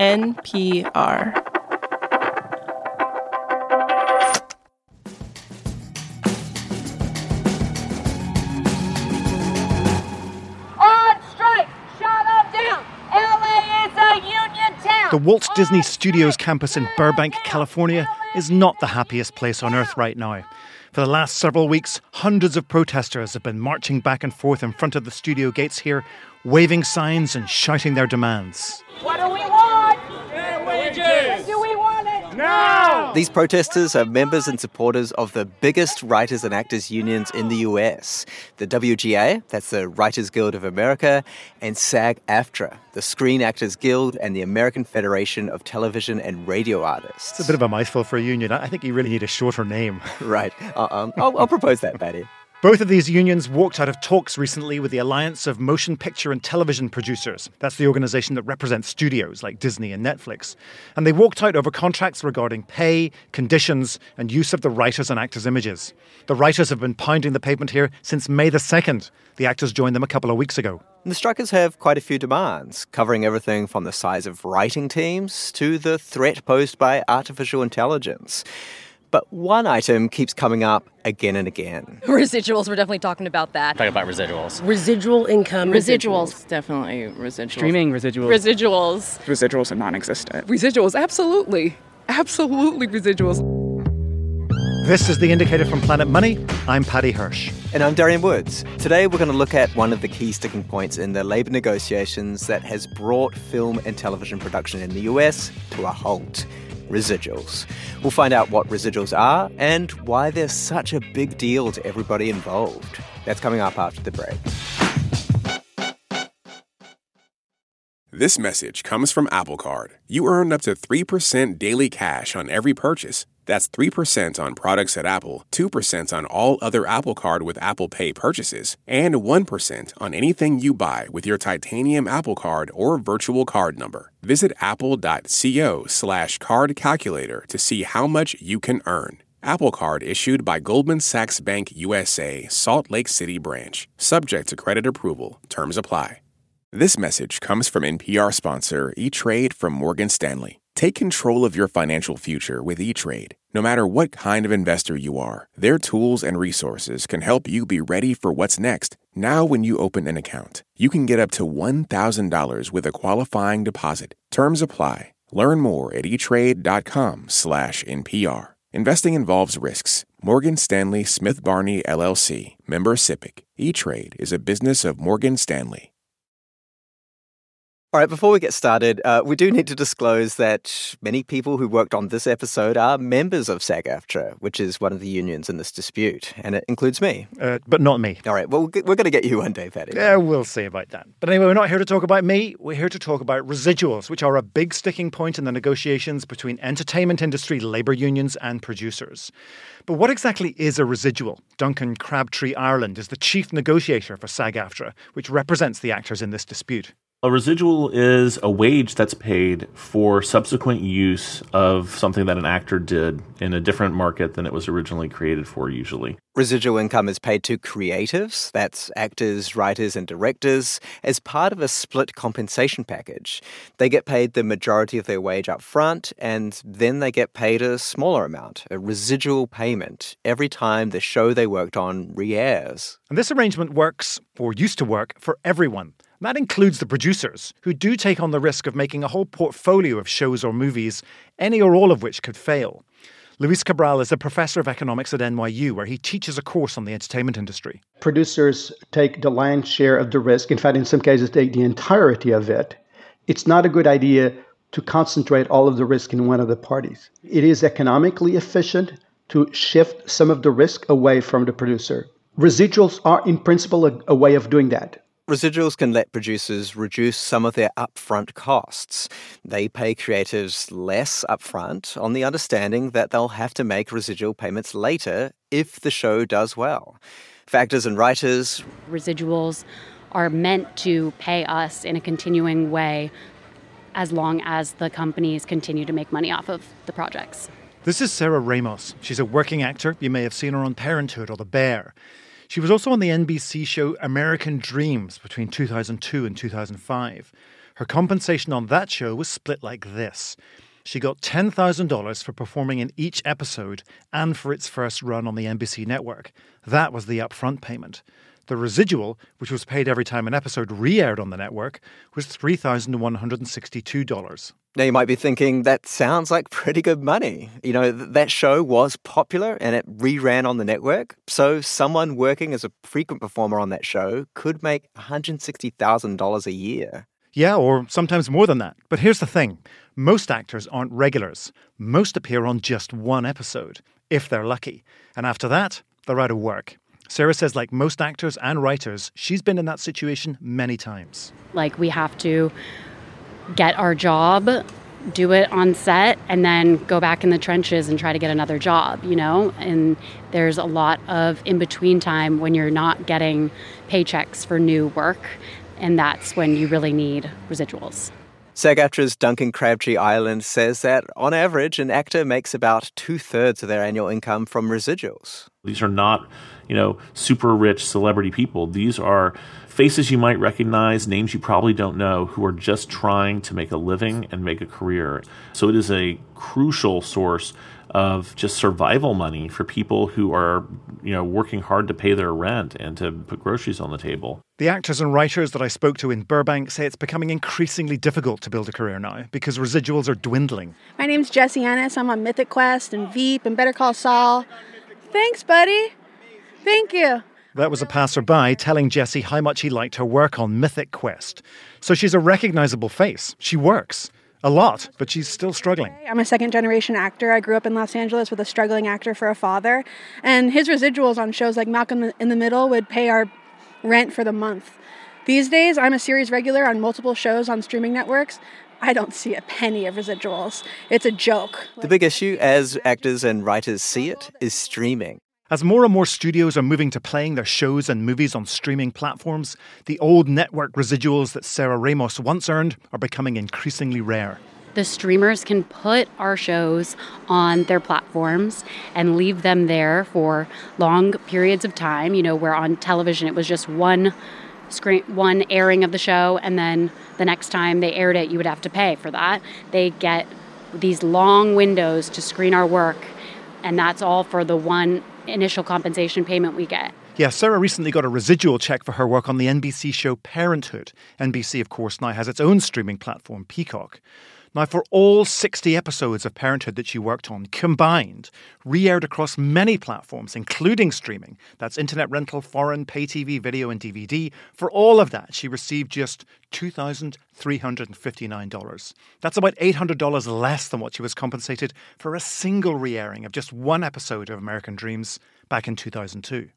NPR. The Walt Disney Studios campus in Burbank, California, is not the happiest place on earth right now. For the last several weeks, hundreds of protesters have been marching back and forth in front of the studio gates here, waving signs and shouting their demands. Fair wages! Do we want it now? These protesters are members and supporters of the biggest writers and actors unions in the US the WGA, that's the Writers Guild of America, and SAG AFTRA, the Screen Actors Guild and the American Federation of Television and Radio Artists. It's a bit of a mouthful for a union. I think you really need a shorter name. right. Uh, um, I'll, I'll propose that, Paddy. Both of these unions walked out of talks recently with the Alliance of Motion Picture and Television Producers. That's the organization that represents studios like Disney and Netflix. And they walked out over contracts regarding pay, conditions, and use of the writers' and actors' images. The writers have been pounding the pavement here since May the 2nd. The actors joined them a couple of weeks ago. The strikers have quite a few demands, covering everything from the size of writing teams to the threat posed by artificial intelligence. But one item keeps coming up again and again. Residuals, we're definitely talking about that. Talking about residuals. Residual income. Residuals. Definitely residuals. Streaming residuals. Residuals. Residuals are non existent. Residuals, absolutely. Absolutely residuals. This is The Indicator from Planet Money. I'm Paddy Hirsch. And I'm Darian Woods. Today we're going to look at one of the key sticking points in the labour negotiations that has brought film and television production in the US to a halt residuals. We'll find out what residuals are and why they're such a big deal to everybody involved. That's coming up after the break. This message comes from Apple Card. You earn up to 3% daily cash on every purchase. That's 3% on products at Apple, 2% on all other Apple Card with Apple Pay purchases, and 1% on anything you buy with your titanium Apple Card or virtual card number. Visit apple.co slash card calculator to see how much you can earn. Apple Card issued by Goldman Sachs Bank USA, Salt Lake City branch. Subject to credit approval. Terms apply. This message comes from NPR sponsor E-Trade from Morgan Stanley. Take control of your financial future with E-Trade. No matter what kind of investor you are, their tools and resources can help you be ready for what's next. Now when you open an account, you can get up to $1,000 with a qualifying deposit. Terms apply. Learn more at etrade.com/slash NPR. Investing involves risks. Morgan Stanley Smith Barney LLC, member SIPC. E-Trade is a business of Morgan Stanley. All right, before we get started, uh, we do need to disclose that many people who worked on this episode are members of SAG AFTRA, which is one of the unions in this dispute, and it includes me. Uh, but not me. All right, well, we're going to get you one day, Paddy. Yeah, we'll see about that. But anyway, we're not here to talk about me. We're here to talk about residuals, which are a big sticking point in the negotiations between entertainment industry labour unions and producers. But what exactly is a residual? Duncan Crabtree Ireland is the chief negotiator for SAG AFTRA, which represents the actors in this dispute. A residual is a wage that's paid for subsequent use of something that an actor did in a different market than it was originally created for, usually. Residual income is paid to creatives, that's actors, writers, and directors, as part of a split compensation package. They get paid the majority of their wage up front, and then they get paid a smaller amount, a residual payment, every time the show they worked on re airs. And this arrangement works, or used to work, for everyone. That includes the producers, who do take on the risk of making a whole portfolio of shows or movies, any or all of which could fail. Luis Cabral is a professor of economics at NYU, where he teaches a course on the entertainment industry. Producers take the lion's share of the risk. In fact, in some cases, take the entirety of it. It's not a good idea to concentrate all of the risk in one of the parties. It is economically efficient to shift some of the risk away from the producer. Residuals are, in principle, a, a way of doing that. Residuals can let producers reduce some of their upfront costs. They pay creatives less upfront on the understanding that they'll have to make residual payments later if the show does well. Factors and writers, residuals are meant to pay us in a continuing way as long as the companies continue to make money off of the projects. This is Sarah Ramos. She's a working actor. You may have seen her on Parenthood or The Bear. She was also on the NBC show American Dreams between 2002 and 2005. Her compensation on that show was split like this. She got $10,000 for performing in each episode and for its first run on the NBC network. That was the upfront payment. The residual, which was paid every time an episode re aired on the network, was $3,162. Now, you might be thinking, that sounds like pretty good money. You know, th- that show was popular and it reran on the network. So, someone working as a frequent performer on that show could make $160,000 a year. Yeah, or sometimes more than that. But here's the thing most actors aren't regulars, most appear on just one episode, if they're lucky. And after that, they're out of work. Sarah says, like most actors and writers, she's been in that situation many times. Like, we have to get our job, do it on set, and then go back in the trenches and try to get another job, you know? And there's a lot of in between time when you're not getting paychecks for new work, and that's when you really need residuals. SAG AFTRA's Duncan Crabtree Ireland says that on average, an actor makes about two thirds of their annual income from residuals. These are not, you know, super rich celebrity people. These are faces you might recognize, names you probably don't know, who are just trying to make a living and make a career. So it is a crucial source of just survival money for people who are, you know, working hard to pay their rent and to put groceries on the table. The actors and writers that I spoke to in Burbank say it's becoming increasingly difficult to build a career now because residuals are dwindling. My name's Jessie Ennis. I'm on Mythic Quest and Veep and Better Call Saul. Thanks, buddy. Thank you. That was a passerby telling Jessie how much he liked her work on Mythic Quest. So she's a recognizable face. She works. A lot, but she's still struggling. I'm a second generation actor. I grew up in Los Angeles with a struggling actor for a father, and his residuals on shows like Malcolm in the Middle would pay our rent for the month. These days, I'm a series regular on multiple shows on streaming networks. I don't see a penny of residuals. It's a joke. The big issue, as actors and writers see it, is streaming. As more and more studios are moving to playing their shows and movies on streaming platforms, the old network residuals that Sarah Ramos once earned are becoming increasingly rare. The streamers can put our shows on their platforms and leave them there for long periods of time. You know, where on television it was just one screen, one airing of the show, and then the next time they aired it, you would have to pay for that. They get these long windows to screen our work, and that's all for the one initial compensation payment we get. Yeah, Sarah recently got a residual check for her work on the NBC show Parenthood. NBC, of course, now has its own streaming platform, Peacock. Now, for all 60 episodes of Parenthood that she worked on combined, re aired across many platforms, including streaming that's internet rental, foreign, pay TV, video, and DVD for all of that, she received just $2,359. That's about $800 less than what she was compensated for a single re airing of just one episode of American Dreams back in 2002.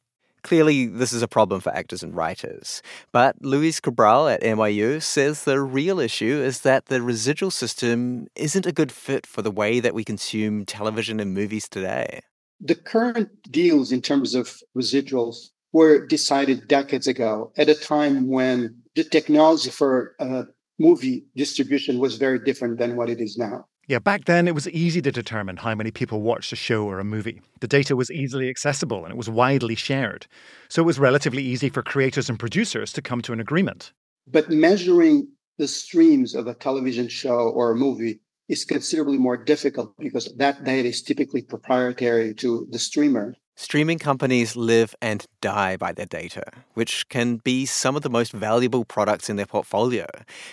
Clearly, this is a problem for actors and writers. But Luis Cabral at NYU says the real issue is that the residual system isn't a good fit for the way that we consume television and movies today. The current deals in terms of residuals were decided decades ago at a time when the technology for uh, movie distribution was very different than what it is now. Yeah, back then it was easy to determine how many people watched a show or a movie. The data was easily accessible and it was widely shared. So it was relatively easy for creators and producers to come to an agreement. But measuring the streams of a television show or a movie is considerably more difficult because that data is typically proprietary to the streamer. Streaming companies live and die by their data, which can be some of the most valuable products in their portfolio.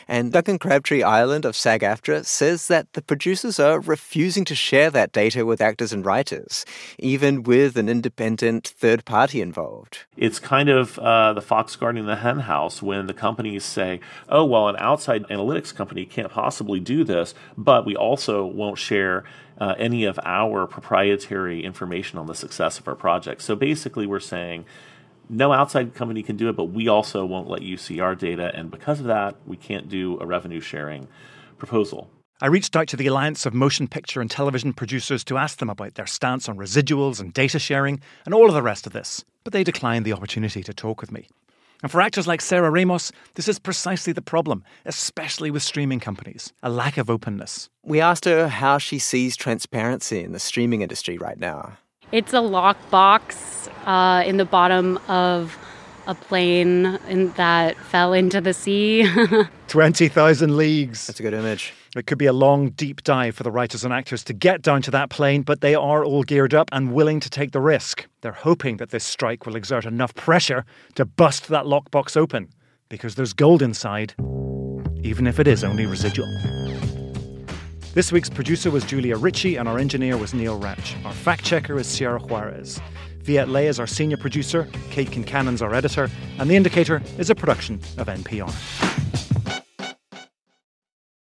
And Duncan Crabtree Ireland of SAG AFTRA says that the producers are refusing to share that data with actors and writers, even with an independent third party involved. It's kind of uh, the fox guarding the hen house when the companies say, oh, well, an outside analytics company can't possibly do this, but we also won't share uh, any of our proprietary information on the success of our project. So basically, we're saying no outside company can do it, but we also won't let you see our data. And because of that, we can't do a revenue sharing proposal. I reached out to the Alliance of Motion Picture and Television Producers to ask them about their stance on residuals and data sharing and all of the rest of this, but they declined the opportunity to talk with me. And for actors like Sarah Ramos, this is precisely the problem, especially with streaming companies a lack of openness. We asked her how she sees transparency in the streaming industry right now. It's a lockbox uh, in the bottom of a plane in, that fell into the sea. 20,000 leagues. That's a good image. It could be a long, deep dive for the writers and actors to get down to that plane, but they are all geared up and willing to take the risk. They're hoping that this strike will exert enough pressure to bust that lockbox open, because there's gold inside, even if it is only residual. This week's producer was Julia Ritchie, and our engineer was Neal Rauch. Our fact checker is Sierra Juarez. Viet Le is our senior producer, Kate Concannon our editor, and The Indicator is a production of NPR.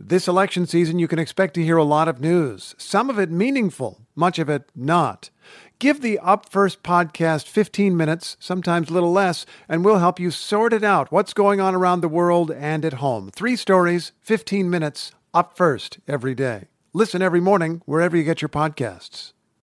This election season, you can expect to hear a lot of news, some of it meaningful, much of it not. Give the Up First podcast 15 minutes, sometimes a little less, and we'll help you sort it out what's going on around the world and at home. Three stories, 15 minutes, up first every day. Listen every morning wherever you get your podcasts.